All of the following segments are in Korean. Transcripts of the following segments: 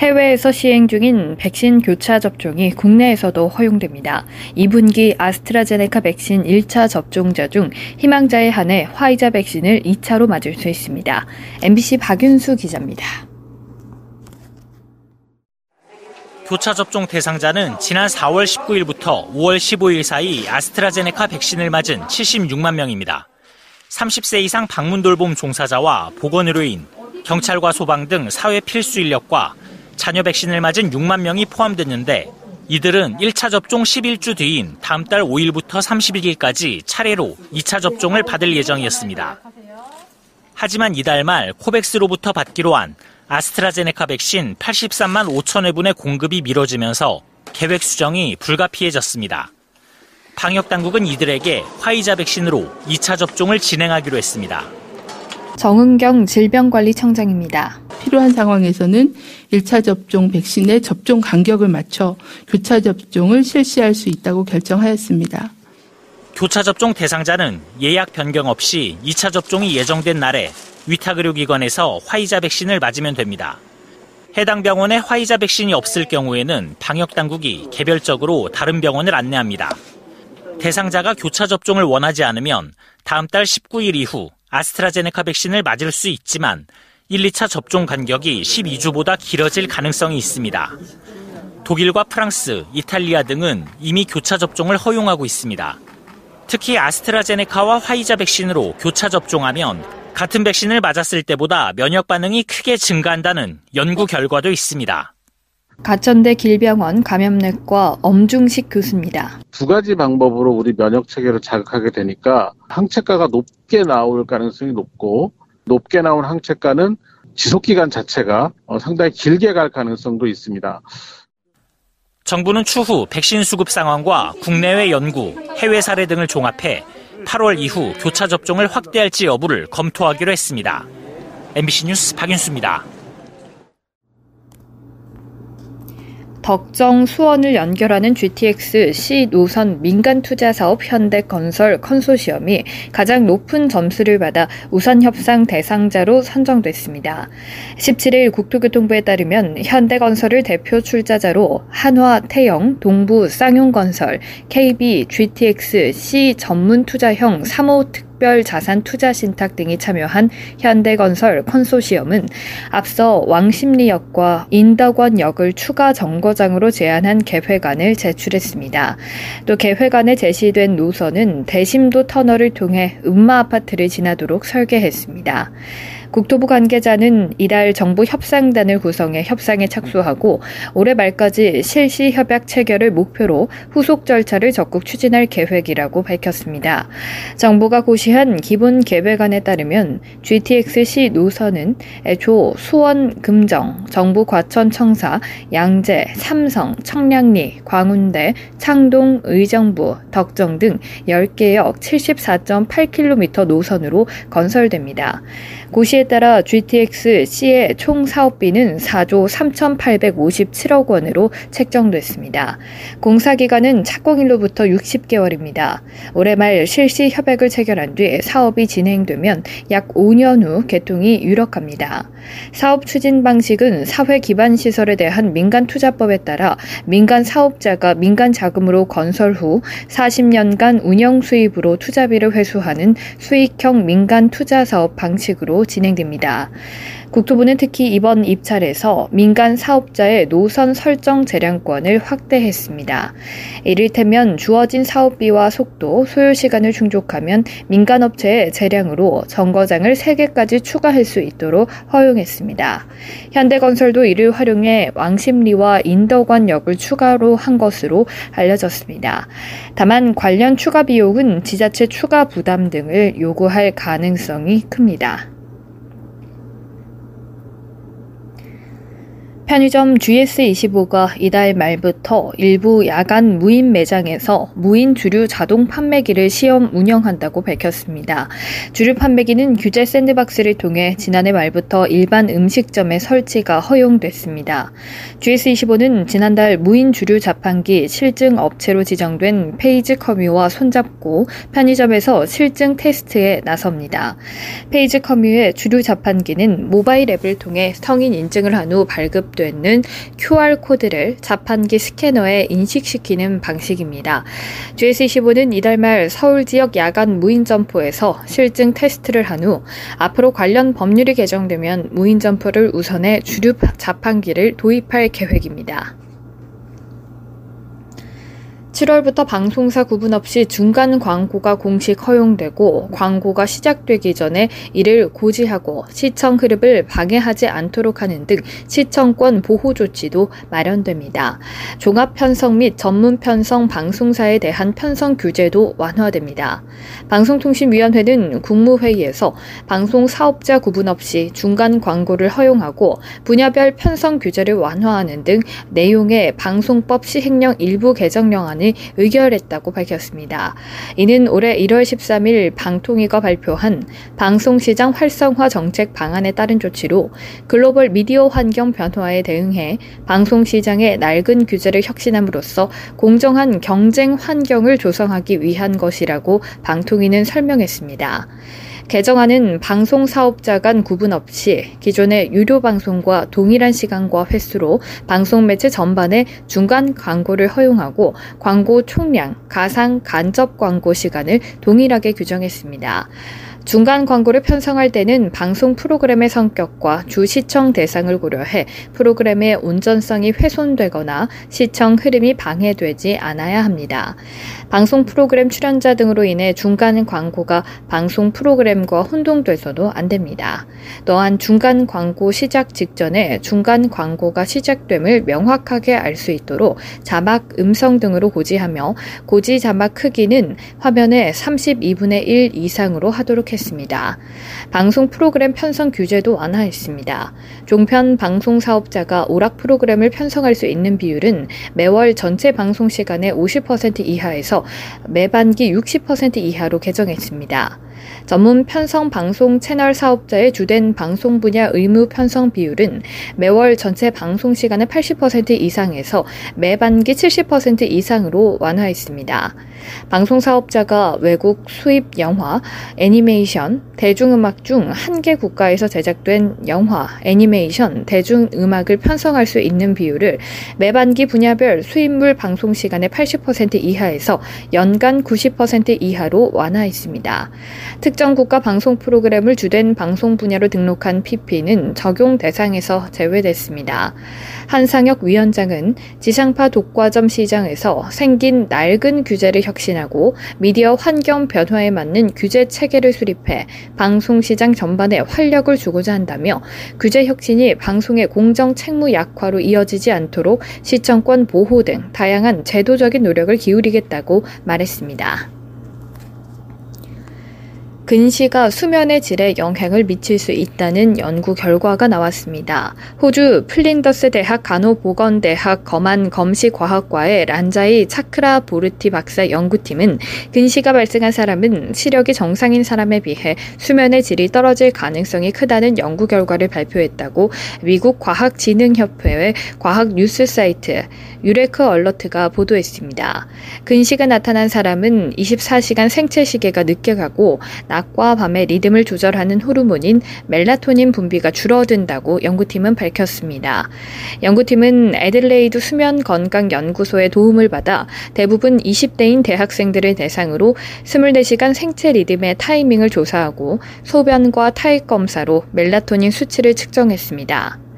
해외에서 시행 중인 백신 교차 접종이 국내에서도 허용됩니다. 2분기 아스트라제네카 백신 1차 접종자 중 희망자에 한해 화이자 백신을 2차로 맞을 수 있습니다. MBC 박윤수 기자입니다. 교차 접종 대상자는 지난 4월 19일부터 5월 15일 사이 아스트라제네카 백신을 맞은 76만 명입니다. 30세 이상 방문 돌봄 종사자와 보건의료인, 경찰과 소방 등 사회 필수 인력과 자녀 백신을 맞은 6만 명이 포함됐는데 이들은 1차 접종 11주 뒤인 다음 달 5일부터 31일까지 차례로 2차 접종을 받을 예정이었습니다. 하지만 이달 말 코백스로부터 받기로 한 아스트라제네카 백신 83만 5천 회분의 공급이 미뤄지면서 계획 수정이 불가피해졌습니다. 방역 당국은 이들에게 화이자 백신으로 2차 접종을 진행하기로 했습니다. 정은경 질병관리청장입니다. 필요한 상황에서는 1차 접종 백신의 접종 간격을 맞춰 교차 접종을 실시할 수 있다고 결정하였습니다. 교차 접종 대상자는 예약 변경 없이 2차 접종이 예정된 날에 위탁의료기관에서 화이자 백신을 맞으면 됩니다. 해당 병원에 화이자 백신이 없을 경우에는 방역당국이 개별적으로 다른 병원을 안내합니다. 대상자가 교차 접종을 원하지 않으면 다음 달 19일 이후 아스트라제네카 백신을 맞을 수 있지만 1, 2차 접종 간격이 12주보다 길어질 가능성이 있습니다. 독일과 프랑스, 이탈리아 등은 이미 교차 접종을 허용하고 있습니다. 특히 아스트라제네카와 화이자 백신으로 교차 접종하면 같은 백신을 맞았을 때보다 면역 반응이 크게 증가한다는 연구 결과도 있습니다. 가천대 길병원 감염내과 엄중식 교수입니다. 두 가지 방법으로 우리 면역 체계를 자극하게 되니까 항체가가 높게 나올 가능성이 높고 높게 나온 항체가는 지속 기간 자체가 어, 상당히 길게 갈 가능성도 있습니다. 정부는 추후 백신 수급 상황과 국내외 연구, 해외 사례 등을 종합해 8월 이후 교차 접종을 확대할지 여부를 검토하기로 했습니다. MBC 뉴스 박윤수입니다. 덕정 수원을 연결하는 GTX C 노선 민간 투자 사업 현대 건설 컨소시엄이 가장 높은 점수를 받아 우선 협상 대상자로 선정됐습니다. 17일 국토교통부에 따르면 현대 건설을 대표 출자자로 한화, 태영, 동부, 쌍용건설, KB, GTX, C 전문 투자형 3호 특 특별 자산 투자 신탁 등이 참여한 현대건설 컨소시엄은 앞서 왕십리역과 인덕원역을 추가 정거장으로 제안한 개회관을 제출했습니다. 또 개회관에 제시된 노선은 대심도 터널을 통해 음마 아파트를 지나도록 설계했습니다. 국토부 관계자는 이달 정부 협상단을 구성해 협상에 착수하고 올해 말까지 실시 협약 체결을 목표로 후속 절차를 적극 추진할 계획이라고 밝혔습니다. 정부가 고시한 기본 계획안에 따르면 GTX-C 노선은 애초 수원, 금정, 정부 과천 청사, 양재, 삼성, 청량리, 광운대, 창동, 의정부, 덕정 등 10개역 74.8km 노선으로 건설됩니다. 고시 에 따라 GTX-C의 총 사업비는 4조 3,857억 원으로 책정됐습니다. 공사 기간은 착공일로부터 60개월입니다. 올해 말 실시 협약을 체결한 뒤 사업이 진행되면 약 5년 후 개통이 유력합니다. 사업 추진 방식은 사회 기반 시설에 대한 민간 투자법에 따라 민간 사업자가 민간 자금으로 건설 후 40년간 운영 수입으로 투자비를 회수하는 수익형 민간 투자 사업 방식으로 진행 됩니다. 국토부는 특히 이번 입찰에서 민간 사업자의 노선 설정 재량권을 확대했습니다. 이를테면 주어진 사업비와 속도, 소요 시간을 충족하면 민간 업체의 재량으로 정거장을 3개까지 추가할 수 있도록 허용했습니다. 현대건설도 이를 활용해 왕십리와 인덕관역을 추가로 한 것으로 알려졌습니다. 다만 관련 추가 비용은 지자체 추가 부담 등을 요구할 가능성이 큽니다. 편의점 GS25가 이달 말부터 일부 야간 무인 매장에서 무인 주류 자동 판매기를 시험 운영한다고 밝혔습니다. 주류 판매기는 규제 샌드박스를 통해 지난해 말부터 일반 음식점에 설치가 허용됐습니다. GS25는 지난달 무인 주류 자판기 실증 업체로 지정된 페이즈커뮤와 손잡고 편의점에서 실증 테스트에 나섭니다. 페이즈커뮤의 주류 자판기는 모바일 앱을 통해 성인 인증을 한 후 발급 되는 QR코드를 자판기 스캐너에 인식시키는 방식입니다. GS25는 이달 말 서울 지역 야간 무인 점포에서 실증 테스트를 한 후 앞으로 관련 법률이 개정되면 무인 점포를 우선해 주류 자판기를 도입할 계획입니다. 7월부터 방송사 구분 없이 중간 광고가 공식 허용되고 광고가 시작되기 전에 이를 고지하고 시청 흐름을 방해하지 않도록 하는 등 시청권 보호 조치도 마련됩니다. 종합 편성 및 전문 편성 방송사에 대한 편성 규제도 완화됩니다. 방송통신위원회는 국무회의에서 방송 사업자 구분 없이 중간 광고를 허용하고 분야별 편성 규제를 완화하는 등 내용의 방송법 시행령 일부 개정령안 을 의결했다고 밝혔습니다. 이는 올해 1월 13일 방통위가 발표한 방송시장 활성화 정책 방안에 따른 조치로 글로벌 미디어 환경 변화에 대응해 방송시장의 낡은 규제를 혁신함으로써 공정한 경쟁 환경을 조성하기 위한 것이라고 방통위는 설명했습니다. 개정안은 방송 사업자 간 구분 없이 기존의 유료 방송과 동일한 시간과 횟수로 방송 매체 전반에 중간 광고를 허용하고 광고 총량, 가상 간접 광고 시간을 동일하게 규정했습니다. 중간 광고를 편성할 때는 방송 프로그램의 성격과 주 시청 대상을 고려해 프로그램의 온전성이 훼손되거나 시청 흐름이 방해되지 않아야 합니다. 방송 프로그램 출연자 등으로 인해 중간 광고가 방송 프로그램과 혼동돼서도 안 됩니다. 또한 중간 광고 시작 직전에 중간 광고가 시작됨을 명확하게 알 수 있도록 자막 음성 등으로 고지하며 고지 자막 크기는 화면의 32분의 1 이상으로 하도록 했습니다. 방송 프로그램 편성 규제도 완화했습니다. 종편 방송 사업자가 오락 프로그램을 편성할 수 있는 비율은 매월 전체 방송 시간의 50% 이하에서 매반기 60% 이하로 개정했습니다. 전문 편성 방송 채널 사업자의 주된 방송 분야 의무 편성 비율은 매월 전체 방송 시간의 80% 이상에서 매반기 70% 이상으로 완화했습니다. 방송 사업자가 외국 수입 영화, 애니메이션, 대중음악 중 한 개 국가에서 제작된 영화, 애니메이션, 대중음악을 편성할 수 있는 비율을 매반기 분야별 수입물 방송 시간의 80% 이하에서 연간 90% 이하로 완화했습니다. 특정 국가 방송 프로그램을 주된 방송 분야로 등록한 PP는 적용 대상에서 제외됐습니다. 한상혁 위원장은 지상파 독과점 시장에서 생긴 낡은 규제를 혁신하고 미디어 환경 변화에 맞는 규제 체계를 수립 해 방송 시장 전반에 활력을 주고자 한다며 규제 혁신이 방송의 공정 책무 약화로 이어지지 않도록 시청권 보호 등 다양한 제도적인 노력을 기울이겠다고 말했습니다. 근시가 수면의 질에 영향을 미칠 수 있다는 연구 결과가 나왔습니다. 호주 플린더스 대학 간호보건대학 검안 검시과학과의 란자이 차크라보르티 박사 연구팀은 근시가 발생한 사람은 시력이 정상인 사람에 비해 수면의 질이 떨어질 가능성이 크다는 연구 결과를 발표했다고 미국 과학진흥협회의 과학 뉴스 사이트 유레크얼러트가 보도했습니다. 근시가 나타난 사람은 24시간 생체 시계가 늦게 가고 낮과 밤의 리듬을 조절하는 호르몬인 멜라토닌 분비가 줄어든다고 연구팀은 밝혔습니다. 연구팀은 애들레이드 수면 건강 연구소의 도움을 받아 대부분 20대인 대학생들을 대상으로 24시간 생체 리듬의 타이밍을 조사하고 소변과 타액 검사로 멜라토닌 수치를 측정했습니다.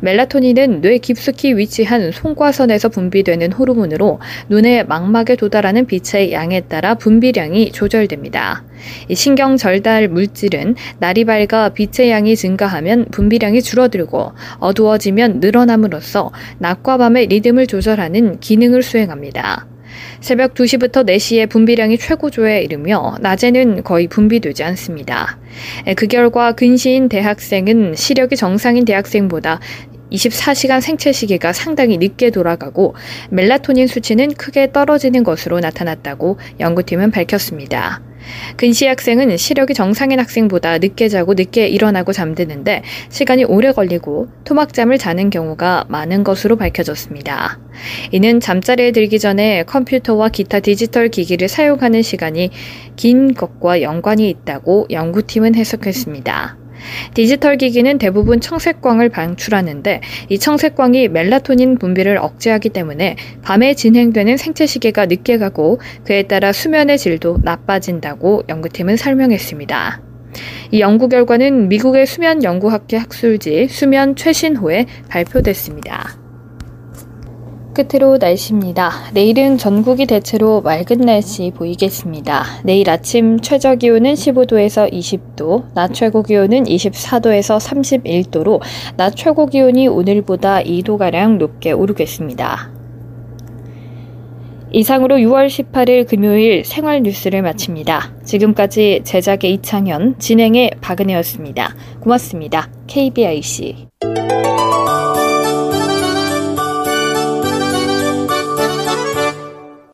멜라토닌은 뇌 깊숙이 위치한 송과선에서 분비되는 호르몬으로 눈의 망막에 도달하는 빛의 양에 따라 분비량이 조절됩니다. 신경 절달 물질은 날이 밝아 빛의 양이 증가하면 분비량이 줄어들고 어두워지면 늘어남으로써 낮과 밤의 리듬을 조절하는 기능을 수행합니다. 새벽 2시부터 4시에 분비량이 최고조에 이르며 낮에는 거의 분비되지 않습니다. 그 결과 근시인 대학생은 시력이 정상인 대학생보다 24시간 생체 시계가 상당히 늦게 돌아가고 멜라토닌 수치는 크게 떨어지는 것으로 나타났다고 연구팀은 밝혔습니다. 근시 학생은 시력이 정상인 학생보다 늦게 자고 늦게 일어나고 잠드는데 시간이 오래 걸리고 토막잠을 자는 경우가 많은 것으로 밝혀졌습니다. 이는 잠자리에 들기 전에 컴퓨터와 기타 디지털 기기를 사용하는 시간이 긴 것과 연관이 있다고 연구팀은 해석했습니다. 디지털 기기는 대부분 청색광을 방출하는데 이 청색광이 멜라토닌 분비를 억제하기 때문에 밤에 진행되는 생체 시계가 늦게 가고 그에 따라 수면의 질도 나빠진다고 연구팀은 설명했습니다. 이 연구 결과는 미국의 수면 연구학회 학술지 수면 최신호에 발표됐습니다. 끝으로 날씨입니다. 내일은 전국이 대체로 맑은 날씨 보이겠습니다. 내일 아침 최저 기온은 15도에서 20도, 낮 최고 기온은 24도에서 31도로 낮 최고 기온이 오늘보다 2도가량 높게 오르겠습니다. 이상으로 6월 18일 금요일 생활 뉴스를 마칩니다. 지금까지 제작의 이창현, 진행의 박은혜였습니다. 고맙습니다. KBIC.